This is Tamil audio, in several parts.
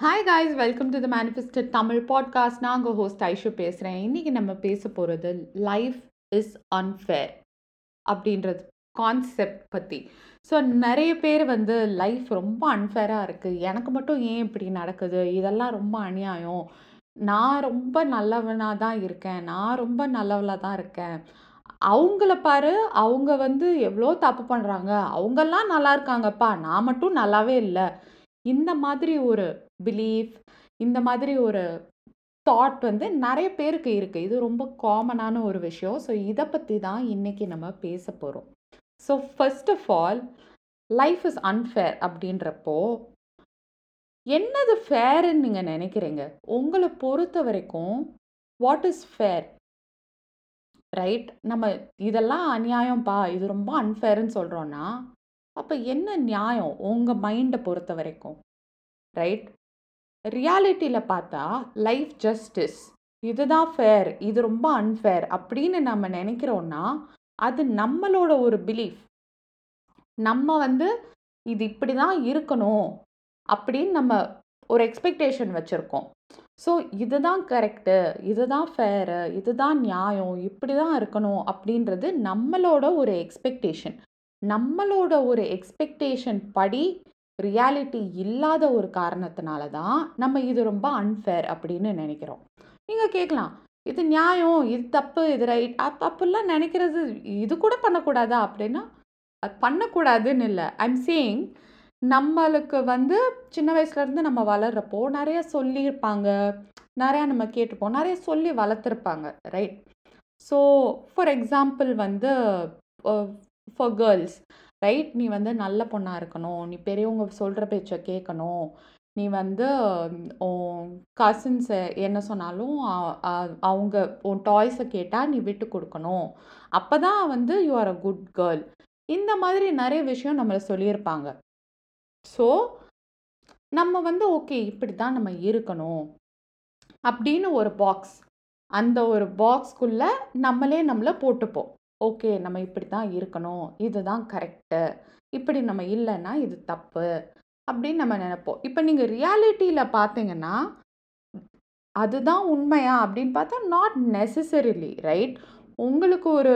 Hi guys welcome to the manifested Tamil podcast நான் உங்கள் ஹோஸ்ட் ஐஷு பேசுகிறேன் இன்றைக்கி நம்ம பேச போகிறது லைஃப் இஸ் அன்ஃபேர் அப்படின்றது கான்செப்ட் பற்றி ஸோ நிறைய பேர் வந்து லைஃப் ரொம்ப அன்ஃபேராக இருக்குது எனக்கு மட்டும் ஏன் இப்படி நடக்குது? இதெல்லாம் ரொம்ப அநியாயம். நான் ரொம்ப நல்லவனாக தான் இருக்கேன். நான் ரொம்ப நல்லவளாக தான் இருக்கேன். அவங்கள பாரு அவங்க வந்து எவ்வளோ தப்பு பண்ணுறாங்க அவங்கெல்லாம் நல்லா இருக்காங்கப்பா. நான் மட்டும் நல்லாவே இல்லை. இந்த மாதிரி ஒரு பிலீஃப் இந்த மாதிரி ஒரு தாட் வந்து நிறைய பேருக்கு இருக்குது இது ரொம்ப காமனான ஒரு விஷயம். ஸோ இதை பற்றி தான் இன்றைக்கி நம்ம பேச போகிறோம் so first of all life is unfair அப்படின்றப்போ என்னது ஃபேர்ன்னு நீங்கள் நினைக்கிறீங்க? உங்களை பொறுத்த வரைக்கும் வாட் இஸ் ஃபேர் ரைட் நம்ம இதெல்லாம் அநியாயம்ப்பா இது ரொம்ப அன்ஃபேர்னு சொல்கிறோன்னா அப்போ என்ன நியாயம் உங்கள் மைண்டை பொறுத்த வரைக்கும்? ரைட் ரியாலிட்டியில் பார்த்தா லைஃப் ஜஸ்டிஸ் இதுதான் ஃபேர் இது ரொம்ப அன்ஃபேர் அப்படின்னு நம்ம நினைக்கிறோன்னா அது நம்மளோட ஒரு பிலீஃப் நம்ம வந்து இது இப்படி தான் இருக்கணும் அப்படின்னு நம்ம ஒரு எக்ஸ்பெக்டேஷன் வச்சுருக்கோம். ஸோ இதுதான் கரெக்டு இதுதான் ஃபேரு இதுதான் நியாயம் இப்படி தான் இருக்கணும் அப்படின்றது நம்மளோட ஒரு எக்ஸ்பெக்டேஷன் நம்மளோட ஒரு எக்ஸ்பெக்டேஷன் படி ரியாலிட்டி இல்லாத ஒரு காரணத்தினால தான் நம்ம இது ரொம்ப அன்ஃபேர் அப்படின்னு நினைக்கிறோம். நீங்கள் கேட்கலாம் இது நியாயம் இது தப்பு இது ரைட் அப் அப்படிலாம் நினைக்கிறது இது கூட பண்ணக்கூடாதா அப்படின்னா அது பண்ணக்கூடாதுன்னு இல்லை. ஐம் சேயிங் நம்மளுக்கு வந்து சின்ன வயசுலேருந்து நம்ம வளர்கிறப்போ நிறைய சொல்லியிருப்பாங்க. நிறையா நம்ம கேட்டிருப்போம். நிறைய சொல்லி வளர்த்துருப்பாங்க ரைட் ஸோ ஃபார் எக்ஸாம்பிள் வந்து uh, ஃபார் கேர்ள்ஸ் ரைட் நீ வந்து நல்ல பொண்ணாக இருக்கணும். நீ பெரியவங்க சொல்கிற பேச்சை கேட்கணும் நீ வந்து உன் கசின்ஸ் என்ன சொன்னாலும் அவங்க உன் டாய்ஸை கேட்டால் நீ விட்டு கொடுக்கணும். அப்போ தான் வந்து you are a good girl இந்த மாதிரி நிறைய விஷயம் நம்மளை சொல்லியிருப்பாங்க. ஸோ நம்ம வந்து ஓகே இப்படி தான் நம்ம இருக்கணும். அப்படின்னு ஒரு பாக்ஸ் அந்த ஒரு பாக்ஸ்க்குள்ளே நம்மளே நம்மளை போட்டுப்போம். ஓகே நம்ம இப்படி தான் இருக்கணும். இதுதான் கரெக்டு இப்படி நம்ம இல்லைன்னா இது தப்பு அப்படின்னு நம்ம நினைப்போம். இப்போ நீங்கள் ரியாலிட்டியில் பார்த்தீங்கன்னா அதுதான் உண்மையா அப்படின்னு பார்த்தா நாட் நெசசரிலி ரைட் உங்களுக்கு ஒரு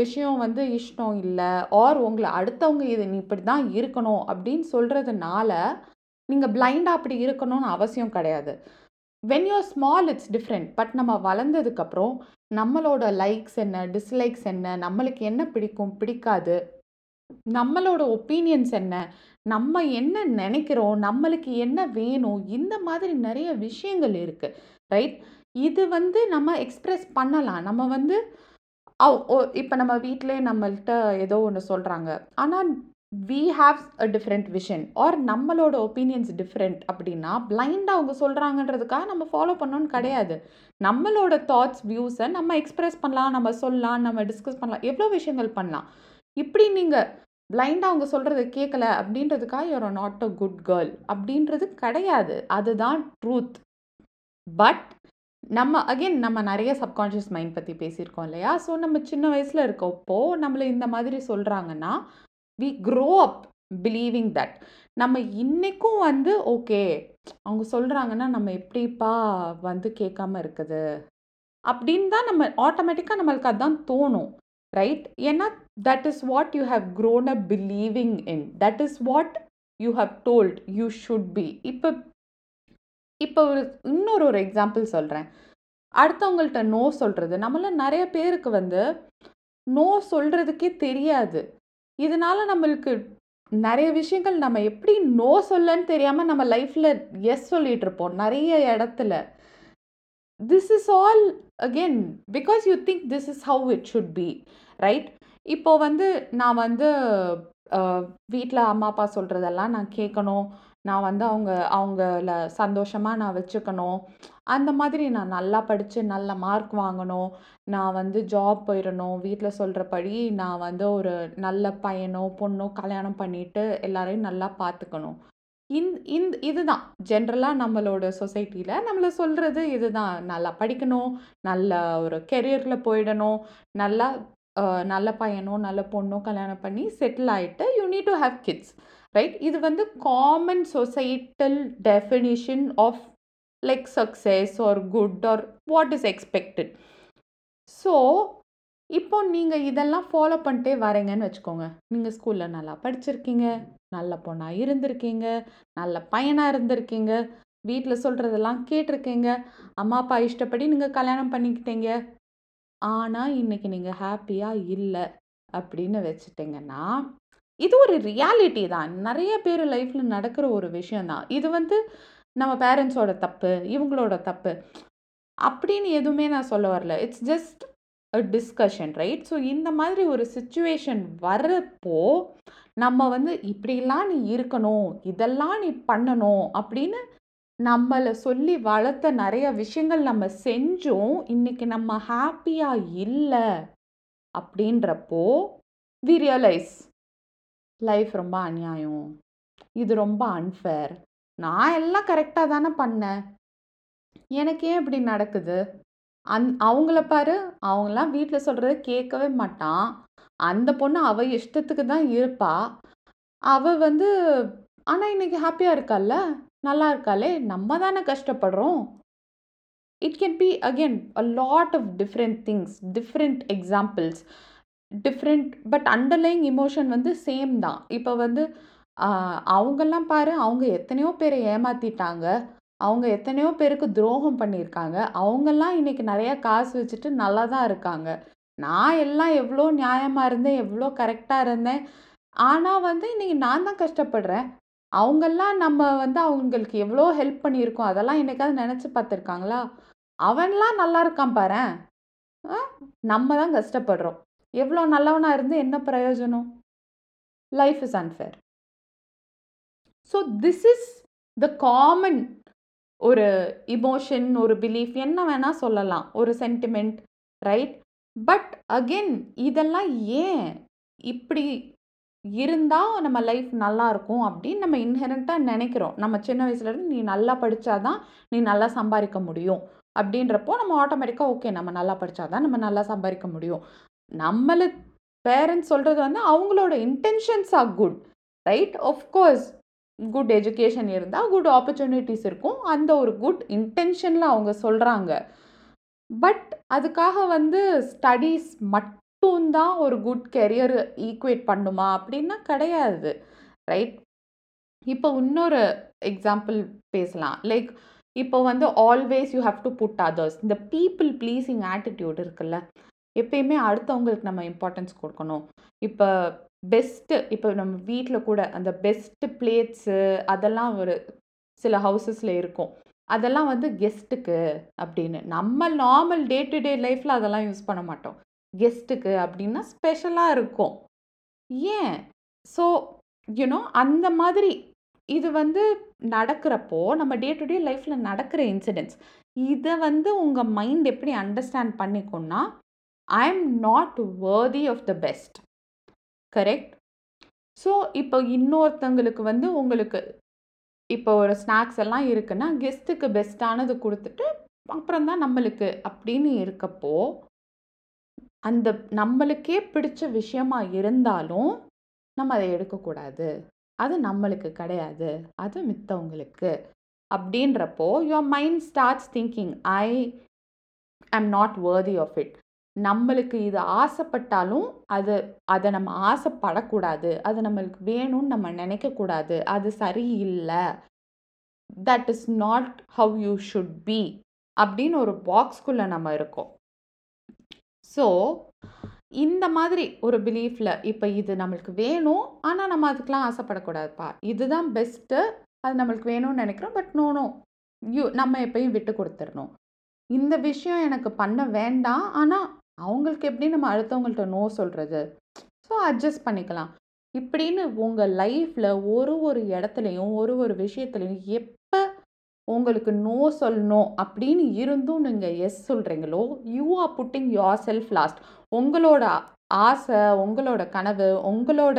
விஷயம் வந்து இஷ்டம் இல்லை ஆர் உங்களை அடுத்தவங்க இது நீ இப்படி தான் இருக்கணும் அப்படின்னு சொல்கிறதுனால நீங்கள் பிளைண்டாக அப்படி இருக்கணும்னு அவசியம் கிடையாது. When you're small it's different but நம்ம வளர்ந்ததுக்கப்புறம் நம்மளோட லைக்ஸ் என்ன டிஸ்லைக்ஸ் என்ன நம்மளுக்கு என்ன பிடிக்கும் பிடிக்காது நம்மளோட ஒப்பீனியன்ஸ் என்ன நம்ம என்ன நினைக்கிறோம் நம்மளுக்கு என்ன வேணும் இந்த மாதிரி நிறைய விஷயங்கள் இருக்குது ரைட் இது வந்து நம்ம எக்ஸ்ப்ரெஸ் பண்ணலாம். நம்ம வந்து இப்போ நம்ம வீட்டிலே நம்மள்கிட்ட ஏதோ ஒன்று சொல்கிறாங்க ஆனால் we have a different vision or நம்மளோட ஒப்பீனியன்ஸ் டிஃப்ரெண்ட் அப்படின்னா பிளைண்டாக அவங்க சொல்கிறாங்கன்றதுக்காக நம்ம ஃபாலோ பண்ணோன்னு கிடையாது. நம்மளோட தாட்ஸ் வியூஸை நம்ம எக்ஸ்ப்ரெஸ் பண்ணலாம் நம்ம சொல்லலாம் நம்ம டிஸ்கஸ் பண்ணலாம் எவ்வளோ விஷயங்கள் பண்ணலாம். இப்படி நீங்கள் பிளைண்டாக அவங்க சொல்கிறத கேட்கல அப்படின்றதுக்காக you're not a good girl அப்படின்றது கிடையாது. அதுதான் ட்ரூத் பட் நம்ம அகெயின் நம்ம நிறைய சப்கான்ஷியஸ் மைண்ட் பற்றி பேசியிருக்கோம் இல்லையா? ஸோ நம்ம சின்ன வயசில் இருக்கப்போ நம்மளை இந்த மாதிரி சொல்கிறாங்கன்னா we grow up believing that நம்ம இன்றைக்கும் வந்து ஓகே அவங்க சொல்கிறாங்கன்னா நம்ம எப்படிப்பா வந்து கேட்காம இருக்குது? அப்படின்னு தான் நம்ம ஆட்டோமேட்டிக்காக நம்மளுக்கு அதுதான் தோணும் ரைட் ஏன்னா that is what you have grown up believing in that is what you have told you should be இப்போ இப்போ ஒரு இன்னொரு ஒரு எக்ஸாம்பிள் சொல்கிறேன் அடுத்தவங்கள்ட்ட நோ சொல்கிறது நம்மள நிறைய பேருக்கு வந்து நோ சொல்கிறதுக்கே தெரியாது. இதனால் நம்மளுக்கு நிறைய விஷயங்கள் நம்ம எப்படி நோ சொல்லன்னு தெரியாமல் நம்ம லைஃப்பில் எஸ் சொல்லிகிட்டு இருப்போம். நிறைய இடத்துல. This is all again because you think this is how it should be right இப்போ வந்து நான் வந்து வீட்டில் அம்மா அப்பா சொல்கிறதெல்லாம் நான் கேட்கணும் நான் வந்து அவங்க அவங்கள சந்தோஷமாக நான் வச்சுக்கணும். அந்த மாதிரி நான் நல்லா படித்து நல்ல மார்க் வாங்கணும். நான் வந்து ஜாப் போயிடணும். வீட்டில் சொல்கிறபடி நான் வந்து ஒரு நல்ல பையனோ பொண்ணோ கல்யாணம் பண்ணிவிட்டு எல்லாரையும் நல்லா பார்த்துக்கணும் இந் இந்த இதுதான். ஜென்ரலாக நம்மளோட சொசைட்டியில் நம்மளை சொல்கிறது இதுதான். நல்லா படிக்கணும். நல்ல ஒரு கெரியரில் போயிடணும். நல்லா நல்ல பையனோ நல்ல பொண்ணோ கல்யாணம் பண்ணி செட்டில் ஆகிட்டு you need to have kids right இது வந்து common societal definition of like success or good or what is expected so இப்போ நீங்கள் இதெல்லாம் ஃபாலோ பண்ணிட்டே வரீங்கன்னு வச்சுக்கோங்க. நீங்கள் ஸ்கூலில் நல்லா படிச்சிருக்கீங்க நல்ல பொண்ணாக இருந்திருக்கீங்க நல்ல பையனாக இருந்திருக்கீங்க வீட்டில் சொல்கிறதெல்லாம் கேட்டிருக்கீங்க அம்மா அப்பா இஷ்டப்படி நீங்கள் கல்யாணம் பண்ணிக்கிட்டீங்க. ஆனால் இன்றைக்கி நீங்கள் ஹாப்பியாக இல்லை அப்படின்னு வச்சுட்டிங்கன்னா இது ஒரு ரியாலிட்டி தான். நிறைய பேர் லைஃப்பில் நடக்கிற ஒரு விஷயந்தான் இது வந்து நம்ம பேரண்ட்ஸோட தப்பு இவங்களோட தப்பு அப்படின்னு எதுவுமே நான் சொல்ல வரல. It's just a discussion right so இந்த மாதிரி ஒரு சுச்சுவேஷன் வர்றப்போ நம்ம வந்து இப்படிலாம் நீ இருக்கணும் இதெல்லாம் நீ பண்ணணும் அப்படின்னு நம்மளை சொல்லி வளர்த்த நிறைய விஷயங்கள் நம்ம செஞ்சும் இன்னைக்கு நம்ம ஹாப்பியாக இல்லை அப்படின்றப்போ வி ரியலைஸ் லைஃப் ரொம்ப அநியாயம். இது ரொம்ப அன்ஃபேர் நான் எல்லாம் கரெக்டாக தானே பண்ணேன். எனக்கு ஏன் இப்படி நடக்குது. அந் அவங்கள பாரு அவங்களாம் வீட்டில் சொல்கிறத கேட்கவே மாட்டான். அந்த பொண்ணு அவ இஷ்டத்துக்கு தான் இருப்பா. அவ வந்து ஆனால் இன்னைக்கு ஹாப்பியாக இருக்கால்ல நல்லா இருக்காளே? நம்ம தானே கஷ்டப்படுறோம். It can be again a lot of different things different examples different but underlying emotion வந்து சேம் தான். இப்போ வந்து அவங்கெல்லாம் பாரு அவங்க எத்தனையோ பேரை ஏமாற்றிட்டாங்க அவங்க எத்தனையோ பேருக்கு துரோகம் பண்ணியிருக்காங்க. அவங்கெல்லாம் இன்றைக்கி நிறையா காசு வச்சுட்டு நல்லா தான் இருக்காங்க. நான் எல்லாம் எவ்வளோ நியாயமாக இருந்தேன் எவ்வளோ கரெக்டாக இருந்தேன். ஆனால் வந்து இன்றைக்கி நான் தான் கஷ்டப்படுறேன். அவங்கெல்லாம் நம்ம வந்து அவங்களுக்கு எவ்வளோ ஹெல்ப் பண்ணியிருக்கோம் அதெல்லாம் என்னைக்காவது நினச்சி பார்த்துருக்காங்களா? அவன்லாம் நல்லா இருக்கான் பாரு நம்ம தான் கஷ்டப்படுறோம். எவ்வளோ நல்லவனாக இருந்து என்ன பிரயோஜனம்? Life is unfair so this is the common ஒரு இமோஷன் ஒரு பிலீஃப் என்ன வேணால் சொல்லலாம். ஒரு சென்டிமெண்ட் ரைட் பட் அகெயின் இதெல்லாம் ஏன் இப்படி இருந்தால் நம்ம லைஃப் நல்லா இருக்கும் அப்படின்னு நம்ம இன்ஹெரண்ட்டாக நினைக்கிறோம். நம்ம சின்ன வயசுலேருந்து நீ நல்லா படித்தாதான் நீ நல்லா சம்பாதிக்க முடியும். அப்படின்றப்போ நம்ம ஆட்டோமேட்டிக்காக ஓகே நம்ம நல்லா படித்தாதான் நம்ம நல்லா சம்பாதிக்க முடியும். நம்மளை பேரண்ட்ஸ் சொல்கிறது வந்து அவங்களோட intentions are good right of course good education இருந்தால் குட் ஆப்பர்ச்சுனிட்டிஸ் இருக்கும். அந்த ஒரு குட் இன்டென்ஷனில் அவங்க சொல்கிறாங்க பட் அதுக்காக வந்து ஸ்டடீஸ் மட்டும்தான் ஒரு குட் கெரியர் ஈக்குவேட் பண்ணுமா அப்படின்னா கிடையாது ரைட் இப்போ இன்னொரு எக்ஸாம்பிள் பேசலாம். லைக் இப்போ வந்து always you have to put others இந்த பீப்புள் ப்ளீஸிங் ஆட்டிடியூட் இருக்குல்ல எப்பயுமே அடுத்தவங்களுக்கு நம்ம இம்பார்ட்டன்ஸ் கொடுக்கணும். இப்போ பெஸ்ட்டு இப்போ நம்ம வீட்டில் கூட அந்த பெஸ்ட்டு பிளேட்ஸு அதெல்லாம் ஒரு சில ஹவுசஸில் இருக்கும். அதெல்லாம் வந்து கெஸ்ட்டுக்கு அப்படின்னு. நம்ம நார்மல் டே டு டே லைஃப்பில் அதெல்லாம் யூஸ் பண்ண மாட்டோம். கெஸ்ட்டுக்கு அப்படின்னா ஸ்பெஷலாக இருக்கும். ஏன்? ஸோ யூனோ அந்த மாதிரி இது வந்து நடக்கிறப்போ நம்ம டே டு டே லைஃப்பில் நடக்கிற இன்சிடென்ட்ஸ் இதை வந்து உங்கள் மைண்ட் எப்படி understand பண்ணிக்கோன்னா I am not worthy of the best correct so இப்போ இன்னொருத்தங்களுக்கு வந்து உங்களுக்கு இப்போ ஒரு ஸ்நாக்ஸ் எல்லாம் இருக்குன்னா கெஸ்ட்டுக்கு பெஸ்ட்டானது கொடுத்துட்டு அப்புறம் தான் நம்மளுக்கு அப்படின்னு இருக்கப்போ அந்த நம்மளுக்கே பிடிச்ச விஷயமா இருந்தாலும் நம்ம அதை எடுக்கக்கூடாது. அது நம்மளுக்கு கிடையாது. அது மித்தவங்களுக்கு. அப்படின்றப்போ your mind starts thinking I I'm not worthy of it நம்மளுக்கு இது ஆசைப்பட்டாலும் அது அதை நம்ம ஆசைப்படக்கூடாது. அது நம்மளுக்கு வேணும்னு நம்ம நினைக்கக்கூடாது. அது சரியில்லை. That is not how you should be அப்படின்னு ஒரு பாக்ஸ்குள்ளே நம்ம இருக்கோம். ஸோ இந்த மாதிரி ஒரு பிலீஃபில் இப்போ இது நம்மளுக்கு வேணும். ஆனால் நம்ம அதுக்கெலாம் ஆசைப்படக்கூடாதுப்பா. இதுதான் பெஸ்ட்டு அது நம்மளுக்கு வேணும்னு நினைக்கிறோம். பட் நோ நோ யூ நம்ம எப்பயும் விட்டு கொடுத்துடணும் இந்த விஷயம் எனக்கு பண்ண வேண்டாம். ஆனால் அவங்களுக்கு எப்படி நம்ம அடுத்தவங்கள்ட்ட நோ சொல்கிறது ஸோ அட்ஜஸ்ட் பண்ணிக்கலாம். இப்படின்னு உங்கள் லைஃப்பில் ஒரு ஒரு இடத்துலையும் ஒரு ஒரு விஷயத்துலையும் எப்போ உங்களுக்கு நோ சொல்லணும் அப்படின்னு இருந்தும் நீங்கள் எஸ் சொல்கிறீங்களோ you are putting yourself last உங்களோட ஆசை உங்களோட கனவு உங்களோட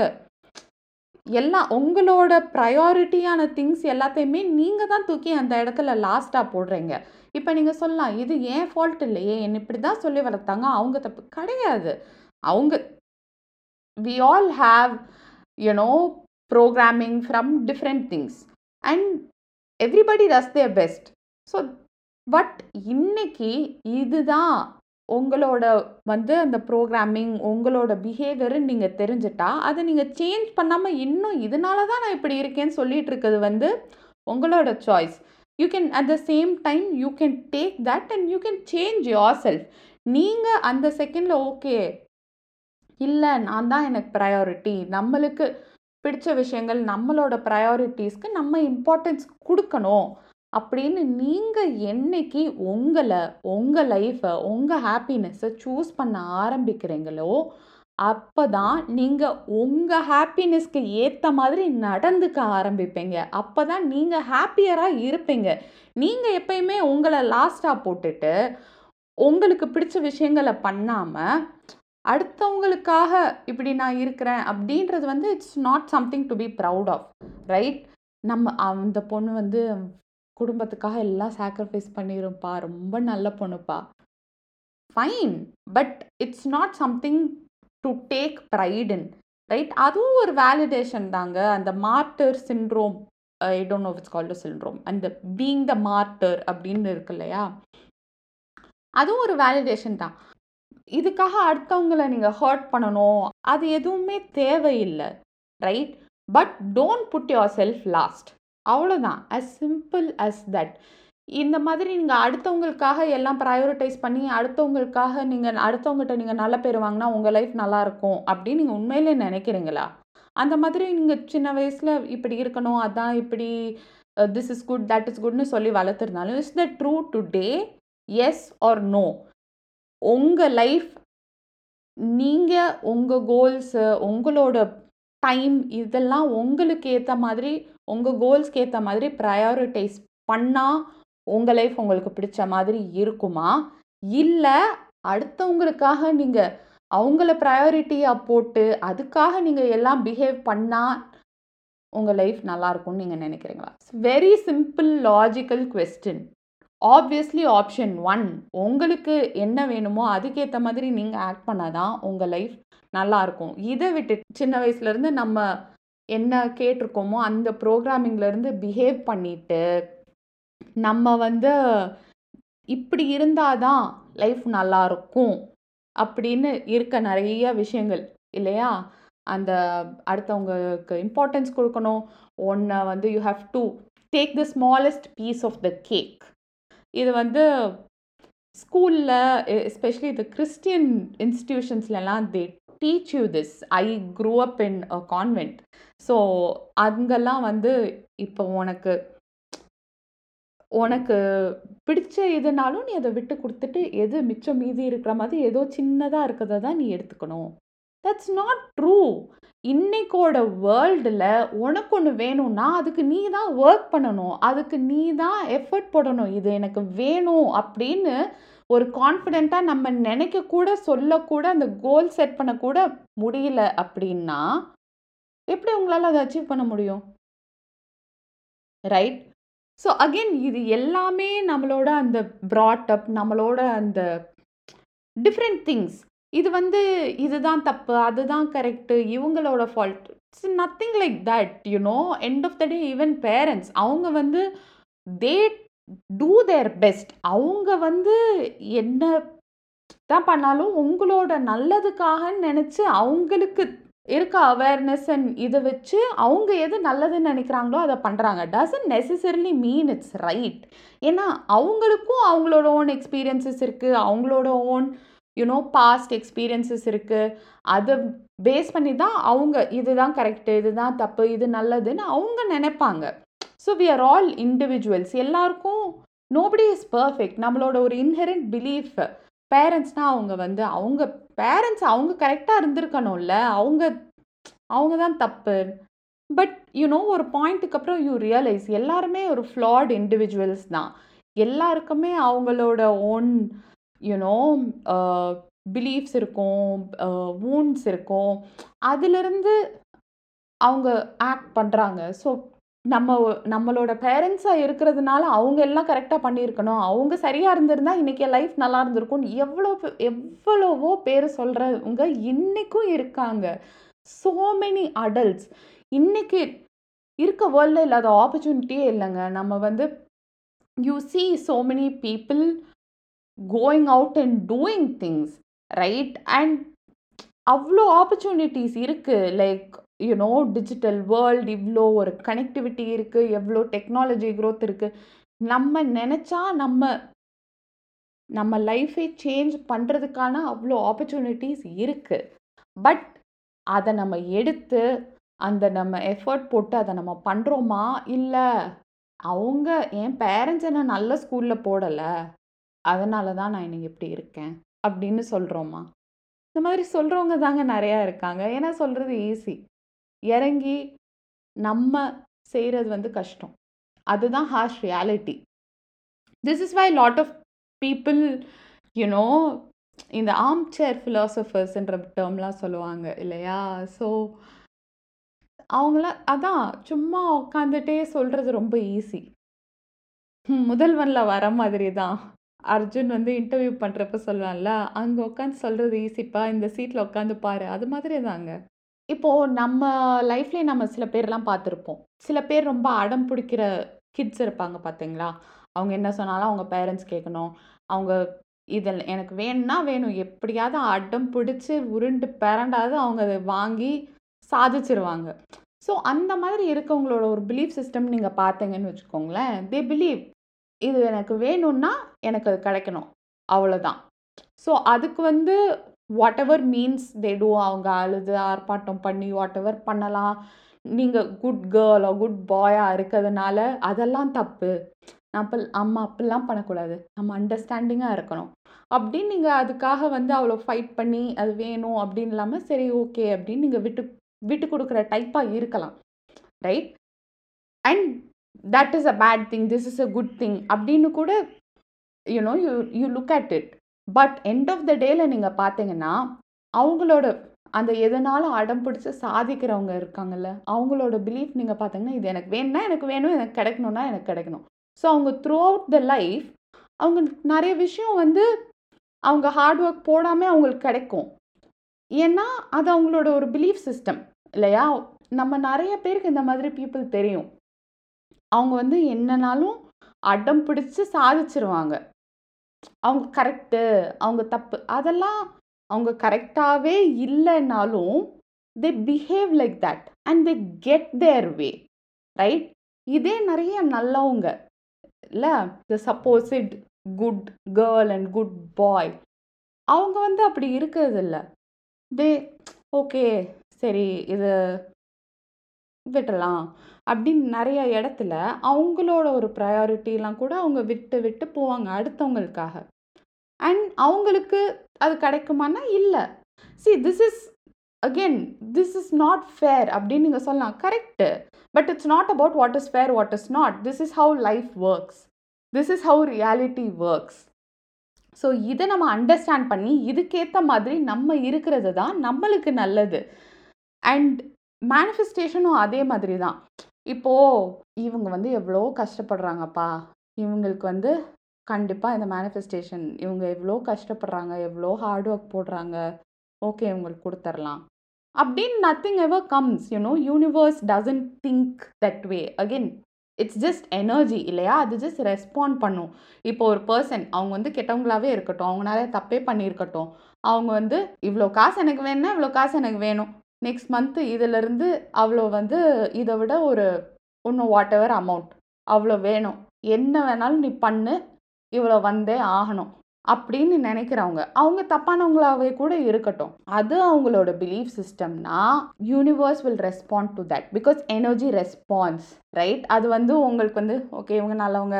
எல்லாம் உங்களோட ப்ரையாரிட்டியான திங்ஸ் எல்லாத்தையுமே நீங்கள் தான் தூக்கி அந்த இடத்துல லாஸ்ட்டாக போடுறீங்க. இப்போ நீங்கள் சொல்லலாம் இது ஏன் ஃபால்ட் இல்லையே என்ன இப்படி தான் சொல்லி வளர்த்தாங்க? அவங்க தப்பு கிடையாது. அவங்க we all have you know programming from different things and everybody does their best so but இன்னைக்கு இதுதான் உங்களோட வந்து அந்த ப்ரோக்ராமிங் உங்களோட பிஹேவியர்னு நீங்கள் தெரிஞ்சிட்டா அதை நீங்கள் சேஞ்ச் பண்ணாமல் இன்னும் இதனால தான் நான் இப்படி இருக்கேன்னு சொல்லிட்டு இருக்கிறது வந்து உங்களோட choice you can at the same time you can take that and you can change yourself நீங்கள் அந்த செகண்டில் ஓகே இல்லை நான் தான் எனக்கு ப்ரையாரிட்டி நம்மளுக்கு பிடிச்ச விஷயங்கள் நம்மளோட ப்ரையாரிட்டிஸ்க்கு நம்ம இம்பார்ட்டன்ஸ் கொடுக்கணும். அப்படின்னு நீங்கள் என்னைக்கு உங்களை உங்கள் லைஃப்பை உங்கள் ஹாப்பினஸ்ஸை சூஸ் பண்ண ஆரம்பிக்கிறீங்களோ அப்போ தான் நீங்கள் உங்கள் ஹாப்பினஸ்க்கு ஏற்ற மாதிரி நடந்துக்க ஆரம்பிப்பீங்க. அப்போ தான் நீங்கள் ஹாப்பியராக இருப்பீங்க. நீங்கள் எப்பயுமே உங்களை லாஸ்ட்டாக போட்டுட்டு உங்களுக்கு பிடிச்ச விஷயங்களை பண்ணாமல் அடுத்தவங்களுக்காக இப்படி நான் இருக்கிறேன் அப்படின்றது வந்து it's not something to be proud of right நம்ம அந்த பொண்ணு வந்து குடும்பத்துக்காக எல்லாம் சாக்ரிஃபைஸ் பண்ணிருப்பா. ரொம்ப நல்ல பொண்ணுப்பா. Fine but it's not something to take pride in right அதுவும் ஒரு வேலிடேஷன் தாங்க. அந்த martyr syndrome I don't know it's called syndrome அந்த பீங் த மார்டர் அப்படின்னு இருக்கு இல்லையா? அதுவும் ஒரு வேலிடேஷன் தான். இதுக்காக அடுத்தவங்களை நீங்கள் ஹர்ட் பண்ணணும். அது எதுவுமே தேவையில்லை right but don't put yourself last அவ்வளோதான் அஸ் சிம்பிள் அஸ் தட் இந்த மாதிரி நீங்கள் அடுத்தவங்களுக்காக எல்லாம் ப்ரையோரிட்டைஸ் பண்ணி அடுத்தவங்களுக்காக நீங்கள் அடுத்தவங்ககிட்ட நீங்கள் நல்ல பேர் வாங்கினா உங்கள் லைஃப் நல்லாயிருக்கும் அப்படின்னு நீங்கள் உண்மையிலே நினைக்கிறீங்களா? அந்த மாதிரி நீங்கள் சின்ன வயசில் இப்படி இருக்கணும் அதான் இப்படி this is good that is good சொல்லி வளர்த்துருந்தாலும் is the true today yes or no உங்கள் லைஃப் நீங்கள் உங்கள் கோல்ஸு உங்களோட டைம் இதெல்லாம் உங்களுக்கு ஏற்ற மாதிரி உங்கள் கோல்ஸ்க்கு ஏற்ற மாதிரி ப்ரையாரிட்டைஸ் பண்ணால் உங்கள் லைஃப் உங்களுக்கு பிடிச்ச மாதிரி இருக்குமா? இல்லை அடுத்தவங்களுக்காக நீங்கள் அவங்கள ப்ரையாரிட்டியாக போட்டு அதுக்காக நீங்கள் எல்லாம் பிஹேவ் பண்ணால் உங்கள் லைஃப் நல்லாயிருக்கும்னு நீங்கள் நினைக்கிறீங்களா? Very simple logical question obviously option one உங்களுக்கு என்ன வேணுமோ அதுக்கேற்ற மாதிரி நீங்கள் ஆக்ட் பண்ணால் தான் உங்கள் லைஃப் நல்லாயிருக்கும் இதை விட்டு சின்ன வயசுலேருந்து நம்ம என்ன கேட்டிருக்கோமோ அந்த ப்ரோக்ராமிங்லேருந்து பிஹேவ் பண்ணிவிட்டு நம்ம வந்து இப்படி இருந்தால் தான் லைஃப் நல்லாயிருக்கும் அப்படின்னு இருக்க நிறைய விஷயங்கள் இல்லையா? அந்த அடுத்தவங்களுக்கு இம்பார்ட்டன்ஸ் கொடுக்கணும். ஒன்று வந்து you have to take the smallest piece of the cake இது வந்து ஸ்கூலில் எஸ்பெஷலி இந்த Christian இன்ஸ்டிடியூஷன்ஸ்லலாம் they teach you this I grew up in a convent so அங்கெல்லாம் வந்து இப்போ உனக்கு உனக்கு பிடிச்ச எதுனாலும் நீ அதை விட்டு கொடுத்துட்டு எது மிச்சம் மீதி இருக்கிற மாதிரி ஏதோ சின்னதாக இருக்கிறத தான் நீ எடுத்துக்கணும். தட்ஸ் நாட் ட்ரூ இன்னைக்கோட வேர்ல்டில் உனக்கு ஒன்று வேணும்னா அதுக்கு நீ தான் ஒர்க் பண்ணணும். அதுக்கு நீ தான் எஃபர்ட் போடணும். இது எனக்கு வேணும் அப்படின்னு ஒரு கான்ஃபிடெண்ட்டாக நம்ம நினைக்கக்கூட சொல்லக்கூட அந்த கோல் செட் பண்ணக்கூட முடியல அப்படின்னா எப்படி உங்களால் அதை அச்சீவ் பண்ண முடியும்? ரைட் ஸோ அகெயின் இது எல்லாமே நம்மளோட அந்த ப்ராட் அப் நம்மளோட அந்த டிஃப்ரெண்ட் திங்ஸ் இது வந்து இதுதான் தப்பு அதுதான் கரெக்டு இவங்களோட fault it's nothing like that you know end of the day even parents அவங்க வந்து தே டூ தேர் பெஸ்ட் அவங்க வந்து என்ன தான் பண்ணாலும் உங்களோட நல்லதுக்காக நினச்சி அவங்களுக்கு இருக்க அவேர்னஸ் அண்ட் இதை வச்சு அவங்க எது நல்லதுன்னு நினைக்கிறாங்களோ அதை பண்ணுறாங்க doesn't necessarily mean it's right ஏன்னா அவங்களுக்கும் அவங்களோட ஓன் எக்ஸ்பீரியன்சஸ் இருக்குது அவங்களோட ஓன் யூனோ பாஸ்ட் எக்ஸ்பீரியன்சஸ் இருக்குது அதை பேஸ் பண்ணி தான் அவங்க இதுதான் கரெக்டு இதுதான் தப்பு இது நல்லதுன்னு அவங்க நினைப்பாங்க. So we are all individuals எல்லாருக்கும் நோபடி இஸ் பர்ஃபெக்ட் நம்மளோட ஒரு இன்ஹெரண்ட் பிலீஃப் பேரண்ட்ஸ்னால் அவங்க வந்து அவங்க பேரண்ட்ஸ் அவங்க கரெக்டாக இருந்திருக்கணும்ல. அவங்க அவங்க தான் தப்பு. பட் யூனோ ஒரு பாயிண்ட்டுக்கு அப்புறம் யூ ரியலைஸ் எல்லாருமே ஒரு ஃப்ளாட் இண்டிவிஜுவல்ஸ் தான். எல்லாருக்குமே அவங்களோட ஓன் யூனோ பிலீஃப்ஸ் இருக்கும் வூண்ட்ஸ் இருக்கும். அதிலிருந்து அவங்க ஆக்ட் பண்ணுறாங்க ஸோ நம்ம நம்மளோட பேரண்ட்ஸாக இருக்கிறதுனால அவங்க எல்லாம் கரெக்டாக பண்ணியிருக்கணும். அவங்க சரியாக இருந்திருந்தால் இன்றைக்கி லைஃப் நல்லா இருந்திருக்கும் எவ்வளோ எவ்வளவோ பேர் சொல்கிறவங்க இன்றைக்கும் இருக்காங்க. ஸோ மெனி அடல்ட்ஸ் இன்றைக்கி இருக்க வேர்ல்டில் இல்லாத ஆப்பர்ச்சுனிட்டியே இல்லைங்க. நம்ம வந்து you see so many people going out and doing things right and அவ்வளோ ஆப்பர்ச்சுனிட்டிஸ் இருக்குது like you know digital world இவ்வளோ ஒரு கனெக்டிவிட்டி இருக்குது எவ்வளோ டெக்னாலஜி க்ரோத் இருக்குது நம்ம நினச்சா நம்ம நம்ம லைஃபை சேஞ்ச் பண்ணுறதுக்கான அவ்வளோ ஆப்பர்ச்சுனிட்டிஸ் இருக்குது பட் அதை நம்ம எடுத்து அந்த நம்ம எஃபர்ட் போட்டு அதை நம்ம பண்ணுறோமா இல்லை அவங்க என் பேரண்ட்ஸ் என்ன நல்ல ஸ்கூலில் போடலை அதனால தான் நான் இன்னைக்கு இப்படி இருக்கேன் அப்படின்னு சொல்கிறோமா இந்த மாதிரி சொல்கிறவங்க தாங்க நிறையா இருக்காங்க. ஏன்னா சொல்கிறது ஈஸி இறங்கி நம்ம செய்கிறது வந்து கஷ்டம். அதுதான் harsh reality this is why lot of people you know இந்த ஆம் சேர் ஃபிலாசபர்ஸ்ன்ற டேர்ம்லாம் சொல்லுவாங்க இல்லையா? ஸோ அவங்கள அதான் சும்மா உட்காந்துட்டே சொல்கிறது ரொம்ப ஈஸி முதல்வனில் வர மாதிரி தான் அர்ஜுன் வந்து இன்டர்வியூ பண்ணுறப்ப சொல்லுவான்ல அங்கே உட்காந்து சொல்கிறது ஈஸிப்பா இந்த சீட்டில் உட்காந்து பாரு அது மாதிரி தாங்க இப்போது நம்ம லைஃப்லேயே நம்ம சில பேர்லாம் பார்த்துருப்போம். சில பேர் ரொம்ப அடம் பிடிக்கிற கிட்ஸ் இருப்பாங்க பார்த்தீங்களா? அவங்க என்ன சொன்னாலும் அவங்க பேரண்ட்ஸ் கேட்கணும். அவங்க இதில் எனக்கு வேணும்னா வேணும். எப்படியாவது அடம் பிடிச்சி உருண்டு பிறண்டாவது அவங்க அதை வாங்கி சாதிச்சிருவாங்க. ஸோ அந்த மாதிரி இருக்கவங்களோட ஒரு பிலீஃப் சிஸ்டம் நீங்கள் பார்த்தீங்கன்னு வச்சுக்கோங்களேன். தே பிலீவ் இது எனக்கு வேணும்னா எனக்கு அது கிடைக்கணும். அவ்வளோதான் ஸோ அதுக்கு வந்து whatever means they do அவங்க அழுது ஆர்ப்பாட்டம் பண்ணி வாட் எவர் பண்ணலாம் நீங்கள் குட் கேர்ளோ குட் பாயாக இருக்கிறதுனால அதெல்லாம் தப்பு. அப்போ அம்மா அப்படிலாம் பண்ணக்கூடாது. நம்ம அண்டர்ஸ்டாண்டிங்காக இருக்கணும். அப்படின்னு நீங்கள் அதுக்காக வந்து அவ்வளோ ஃபைட் பண்ணி அது வேணும் அப்படின்னு இல்லாமல் சரி ஓகே அப்படின்னு நீங்கள் விட்டு விட்டு கொடுக்குற டைப்பாக இருக்கலாம். Right and that is a bad thing this is a good thing அப்படின்னு கூட you know you you look at it but end of the டேல நீங்கள் பார்த்தீங்கன்னா அவங்களோட அந்த எதனாலும் அடம் பிடிச்சி சாதிக்கிறவங்க இருக்காங்கல்ல அவங்களோட பிலீஃப் நீங்கள் பார்த்தீங்கன்னா இது எனக்கு வேணும்னா எனக்கு வேணும் எனக்கு கிடைக்கணும்னா எனக்கு கிடைக்கணும். ஸோ அவங்க த்ரூ அவுட் த லைஃப் அவங்க நிறைய விஷயம் வந்து அவங்க ஹார்ட் ஒர்க் போடாமல் அவங்களுக்கு கிடைக்கும். ஏன்னா அது அவங்களோட ஒரு பிலீஃப் சிஸ்டம் இல்லையா? நம்ம நிறைய பேருக்கு இந்த மாதிரி பீப்புள் தெரியும். அவங்க வந்து என்னனாலும் அடம் பிடிச்சி சாதிச்சிருவாங்க. அவங்க கரெக்டு அவங்க தப்பு அதெல்லாம் அவங்க கரெக்டாகவே இல்லைன்னாலும் they behave like that and they get their way right இதே நிறைய நல்லவங்க இல்லை? The supposed good girl and good boy அவங்க வந்து அப்படி இருக்கிறது இல்லை தே ஓகே சரி இது விட்டுறலாம். அப்படின்னு நிறைய இடத்துல அவங்களோட ஒரு ப்ரையாரிட்டிலாம் கூட அவங்க விட்டு விட்டு போவாங்க அடுத்தவங்களுக்காக. அண்ட் அவங்களுக்கு அது கிடைக்குமானா இல்லை. See this is again this is not fair அப்படின்னு நீங்கள் சொல்லலாம். Correct but it's not about what is fair what is not this is how life works this is how reality works so இதை நம்ம அண்டர்ஸ்டாண்ட் பண்ணி இதுக்கேற்ற மாதிரி நம்ம இருக்கிறது தான் நம்மளுக்கு நல்லது. அண்ட் மேனிஃபெஸ்டேஷனும் அதே மாதிரி தான். இப்போது இவங்க வந்து எவ்வளோ கஷ்டப்படுறாங்கப்பா. இவங்களுக்கு வந்து கண்டிப்பாக இந்த மேனிஃபெஸ்டேஷன் இவங்க எவ்வளோ கஷ்டப்படுறாங்க எவ்வளோ ஹார்ட் ஒர்க் போடுறாங்க. ஓகே இவங்களுக்கு கொடுத்துர்லாம். அப்படின்னு nothing ever comes you know universe doesn't think that way again it's just energy இல்லையா? அது ஜஸ்ட் ரெஸ்பாண்ட் பண்ணும். இப்போ ஒரு பர்சன் அவங்க வந்து கெட்டவங்களாகவே இருக்கட்டும் அவங்க நிறைய தப்பே பண்ணியிருக்கட்டும். அவங்க வந்து இவ்வளோ காசு எனக்கு வேணும்னா இவ்வளோ காசு எனக்கு வேணும். நெக்ஸ்ட் மந்த்து இதிலிருந்து அவ்வளோ வந்து இதை விட ஒரு இன்னும் வாட் எவர் அமௌண்ட் அவ்வளோ வேணும். என்ன வேணாலும் நீ பண்ணு. இவ்வளோ வந்தே ஆகணும் அப்படின்னு நினைக்கிறவங்க அவங்க தப்பானவங்களாவே கூட இருக்கட்டும். அது அவங்களோட belief சிஸ்டம்னா universe will respond to that because energy response right அது வந்து உங்களுக்கு வந்து ஓகே இவங்க நல்லவங்க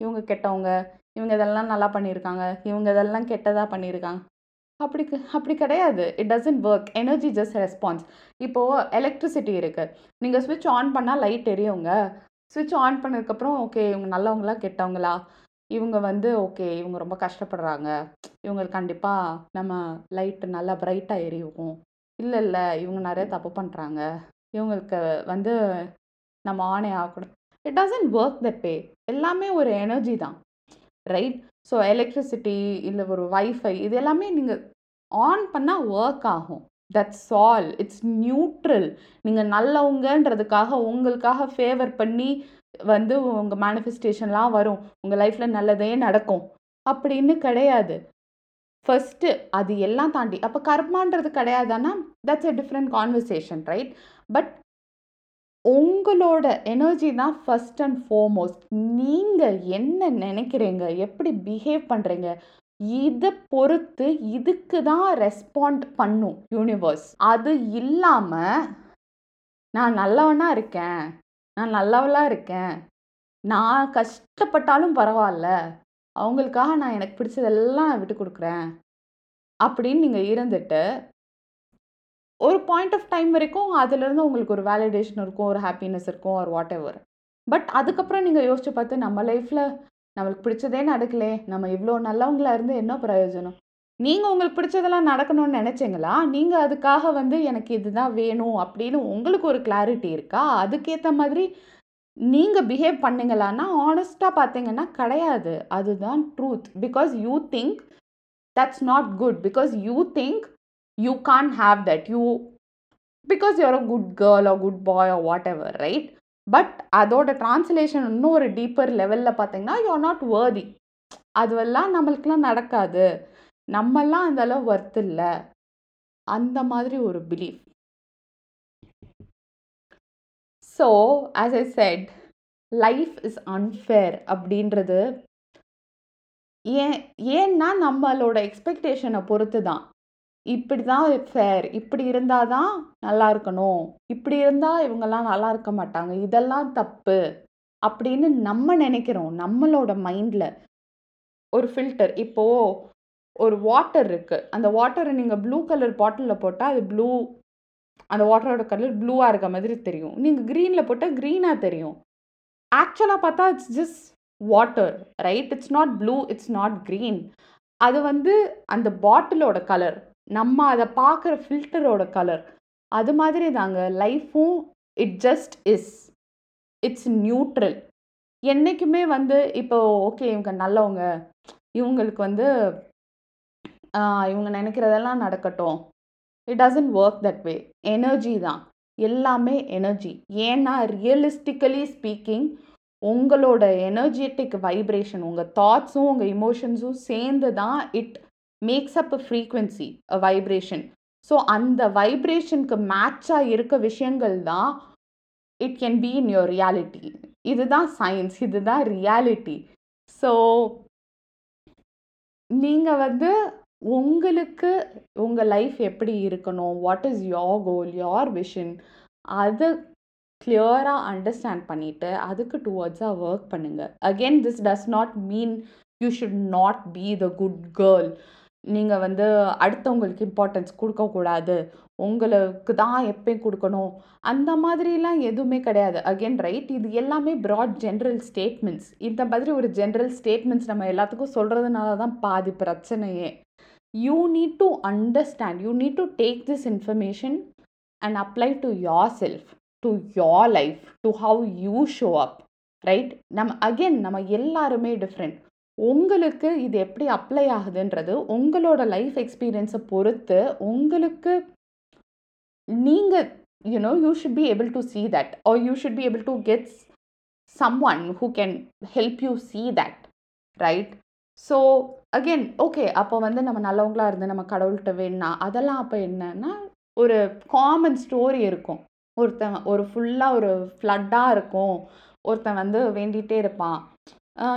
இவங்க கெட்டவங்க இவங்க இதெல்லாம் நல்லா பண்ணியிருக்காங்க இவங்க இதெல்லாம் கெட்டதாக பண்ணியிருக்காங்க அப்படி அப்படி கிடையாது. It doesn't work energy just response இப்போது எலக்ட்ரிசிட்டி இருக்குது நீங்கள் சுவிட்ச் ஆன் பண்ணால் லைட் எரியுங்க. சுவிட்ச் ஆன் பண்ணதுக்கப்புறம் ஓகே இவங்க நல்லவங்களா கெட்டவங்களா? இவங்க வந்து ஓகே இவங்க ரொம்ப கஷ்டப்படுறாங்க. இவங்களுக்கு கண்டிப்பாக நம்ம லைட்டு நல்லா பிரைட்டாக எரியும் இல்லை இல்லை இவங்க நிறைய தப்பு பண்ணுறாங்க இவங்களுக்கு வந்து நம்ம ஆனே ஆகக்கூடாது. It doesn't work that way எல்லாமே ஒரு எனர்ஜி தான். ரைட் ஸோ எலக்ட்ரிசிட்டி இல்லை ஒரு வைஃபை இது எல்லாமே நீங்கள் ஆன் பண்ணால் ஒர்க் ஆகும். தட்ஸ் ஆல் இட்ஸ் நியூட்ரல் நீங்கள் நல்லவங்கன்றதுக்காக உங்களுக்காக ஃபேவர் பண்ணி வந்து உங்கள் மேனிஃபெஸ்டேஷன்லாம் வரும். உங்கள் லைஃப்பில் நல்லதே நடக்கும். அப்படின்னு கிடையாது. ஃபஸ்ட்டு அது எல்லாம் தாண்டி அப்போ கர்மான்றது கிடையாதுன்னா that's a different conversation right but உங்களோட எனர்ஜி தான் ஃபஸ்ட் அண்ட் ஃபோர்மோஸ்ட் நீங்கள் என்ன நினைக்கிறீங்க? எப்படி பிஹேவ் பண்ணுறீங்க இதை பொறுத்து இதுக்கு தான் ரெஸ்பாண்ட் பண்ணும் யூனிவர்ஸ் அது இல்லாமல் நான் நல்லவனாக இருக்கேன். நான் நல்லவளாக இருக்கேன். நான் கஷ்டப்பட்டாலும் பரவாயில்ல. அவங்களுக்காக நான் எனக்கு பிடிச்சதெல்லாம் விட்டு கொடுக்குறேன். அப்படின்னு நீங்கள் இருந்துட்டு ஒரு பாயிண்ட் ஆஃப் டைம் வரைக்கும் அதுலேருந்து உங்களுக்கு ஒரு வேலிடேஷன் இருக்கும் ஒரு ஹாப்பினஸ் இருக்கும் ஒரு வாட் எவர் பட் அதுக்கப்புறம் நீங்கள் யோசிச்சு பார்த்து நம்ம லைஃப்பில் நம்மளுக்கு பிடிச்சதே நடக்கலே. நம்ம இவ்வளோ நல்லவங்களா இருந்து என்ன பிரயோஜனம்? நீங்கள் உங்களுக்கு பிடிச்சதெல்லாம் நடக்கணும்னு நினச்சிங்களா? நீங்கள் அதுக்காக வந்து எனக்கு இதுதான் வேணும் அப்படின்னு உங்களுக்கு ஒரு கிளாரிட்டி இருக்கா? அதுக்கேற்ற மாதிரி நீங்கள் பிஹேவ் பண்ணிங்களான்னா ஆனஸ்ட்டாக பார்த்தீங்கன்னா கிடையாது. அதுதான் truth because you think that's not good because you think you can have that you because you're a good girl or good boy or whatever right but அதோட டிரான்ஸ்லேஷன் இன்னும் ஒரு டீப்பர் லெவலில் பார்த்தீங்கன்னா யூ ஆர் நாட் வேர்தி அதுவெல்லாம் நம்மளுக்கெல்லாம் நடக்காது. நம்மெல்லாம் அந்த அளவு ஒர்த் இல்லை. அந்த மாதிரி ஒரு belief so as I said life is unfair அப்படின்றது ஏன் ஏன்னா நம்மளோட எக்ஸ்பெக்டேஷனை பொறுத்து தான் இப்படி தான் ஃபேர் இப்படி இருந்தால் தான் நல்லா இருக்கணும். இப்படி இருந்தால் இவங்கெல்லாம் நல்லா இருக்க மாட்டாங்க. இதெல்லாம் தப்பு. அப்படின்னு நம்ம நினைக்கிறோம். நம்மளோட மைண்டில் ஒரு ஃபில்டர் இப்போது ஒரு வாட்டர் இருக்குது அந்த வாட்டரை நீங்கள் ப்ளூ கலர் பாட்டிலில் போட்டால் அது ப்ளூ அந்த வாட்டரோட கலர் ப்ளூவாக இருக்க மாதிரி தெரியும். நீங்கள் க்ரீனில் போட்டால் க்ரீனாக தெரியும். ஆக்சுவலாக பார்த்தா it's just water right it's not blue it's not green அது வந்து அந்த பாட்டிலோட கலர் நம்ம அதை பார்க்குற ஃபில்டரோட கலர் அது மாதிரி தாங்க லைஃப்பும் it just is it's neutral என்றைக்குமே வந்து இப்போ ஓகே இவங்க நல்லவங்க. இவங்களுக்கு வந்து இவங்க நினைக்கிறதெல்லாம் நடக்கட்டும். It doesn't work that way energy தான். எல்லாமே எனர்ஜி ஏன்னா ரியலிஸ்டிக்கலி ஸ்பீக்கிங் உங்களோட எனர்ஜெட்டிக் வைப்ரேஷன் உங்கள் தாட்ஸும் உங்கள் இமோஷன்ஸும் சேர்ந்து தான் it makes up a frequency a vibration so அந்த வைப்ரேஷனுக்கு மேட்சாக இருக்க விஷயங்கள் தான் it can be in your reality இதுதான் சயின்ஸ் இதுதான் ரியாலிட்டி ஸோ நீங்கள் வந்து உங்களுக்கு உங்கள் லைஃப் எப்படி இருக்கணும்? What is your goal your vision அதை கிளியராக அண்டர்ஸ்டாண்ட் பண்ணிவிட்டு அதுக்கு டுவர்ட்ஸாக ஒர்க் பண்ணுங்கள் again this does not mean you should not be the good girl நீங்கள் வந்து அடுத்தவங்களுக்கு இம்பார்ட்டன்ஸ் கொடுக்கக்கூடாது உங்களுக்கு தான் எப்பயும் கொடுக்கணும். அந்த மாதிரிலாம் எதுவுமே கிடையாது. அகெயின் ரைட் இது எல்லாமே ப்ராட் ஜென்ரல் ஸ்டேட்மெண்ட்ஸ் இந்த மாதிரி ஒரு ஜென்ரல் ஸ்டேட்மெண்ட்ஸ் நம்ம எல்லாத்துக்கும் சொல்கிறதுனால தான் பாதி பிரச்சனையே. You need to understand you need to take this information and apply to yourself to your life to how you show up right நம்ம அகெயின் நம்ம எல்லாருமே டிஃப்ரெண்ட் உங்களுக்கு இது எப்படி அப்ளை ஆகுதுன்றது உங்களோட லைஃப் எக்ஸ்பீரியன்ஸை பொறுத்து உங்களுக்கு நீங்கள் you know you should be able to see that or you should be able to gets someone who can help you see that right so again okay அப்போ வந்து நம்ம நல்லவங்களாக இருந்து நம்ம கடவுள்கிட்ட வேணா அதெல்லாம் அப்போ என்னன்னா ஒரு காமன் ஸ்டோரி இருக்கும். ஒருத்தன் ஒரு ஃபுல்லாக ஒரு ஃப்ளட்டாக இருக்கும். ஒருத்தன் வந்து வேண்டிகிட்டே இருப்பான்.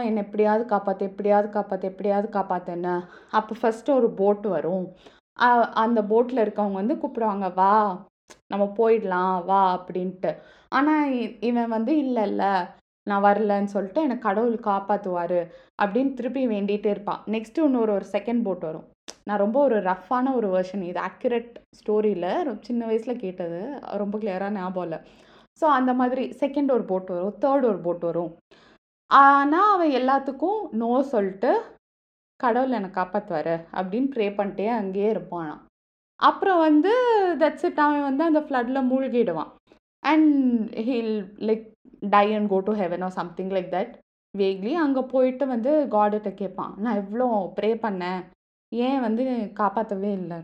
என்னை எப்படியாவது காப்பாற்று எப்படியாவது காப்பாற்று எப்படியாவது காப்பாற்றுன்னு அப்போ ஃபஸ்ட்டு ஒரு போட் வரும். அந்த போட்டில் இருக்கவங்க வந்து கூப்பிடுவாங்க வா நம்ம போயிடலாம் வா அப்படின்ட்டு. ஆனால் இவன் வந்து இல்லை இல்லை நான் வரலன்னு சொல்லிட்டு எனக்கு கடவுள் காப்பாற்றுவார் அப்படின்னு திருப்பி வேண்டிகிட்டே இருப்பான். நெக்ஸ்ட்டு இன்னொரு ஒரு செகண்ட் போட் வரும். நான் ரொம்ப ஒரு ரஃப்பான ஒரு வெர்ஷன் இது அக்யூரேட் ஸ்டோரியில் சின்ன வயசில் கேட்டது. ரொம்ப கிளியராக ஞாபகம் இல்லை. ஸோ அந்த மாதிரி செகண்ட் ஒரு போட் வரும். தேர்ட் ஒரு போட் வரும். ஆனால் அவன் எல்லாத்துக்கும் நோ சொல்லிட்டு கடவுள் என்னை காப்பாற்றுவார் அப்படின்னு ப்ரே பண்ணிட்டே அங்கேயே இருப்பான். அப்புறம் வந்து தட்ஸ் இட் அவன் வந்து அந்த ஃப்ளட்டில் மூழ்கிடுவான். And he'll like die and go to heaven or something like that vaguely அங்கே போயிட்டு வந்து காடுகிட்ட கேட்பான் நான் எவ்வளோ ப்ரே பண்ணேன். ஏன் வந்து காப்பாற்றவே இல்லை?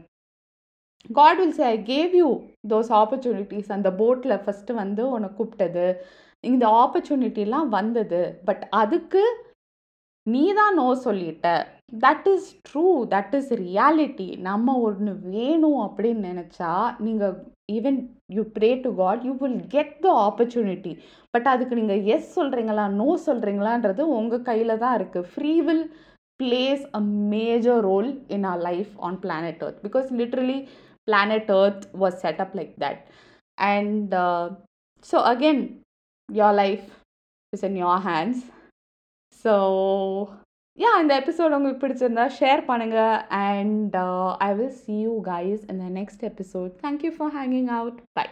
God will say I gave you those opportunities அந்த போட்டில் ஃபஸ்ட்டு வந்து உன்னை கூப்பிட்டது. இந்த ஆப்பர்ச்சுனிட்டிலாம் வந்தது. பட் அதுக்கு நீ தான் நோ சொல்லிட்ட. That is true that is reality நம்ம ஒன்று வேணும் அப்படின்னு நினச்சா நீங்கள் even you pray to God you will get the opportunity but அதுக்கு நீங்கள் எஸ் சொல்கிறீங்களா நோ சொல்கிறீங்களான்றது உங்கள் கையில் தான் இருக்குது free will plays a major role in our life on planet Earth because literally planet Earth was set up like that and so again your life is in your hands so yeah இந்த எபிசோட் உங்களுக்கு பிடிச்சிருந்தா ஷேர் பண்ணுங்கள் and I will see you guys in the next episode thank you for hanging out bye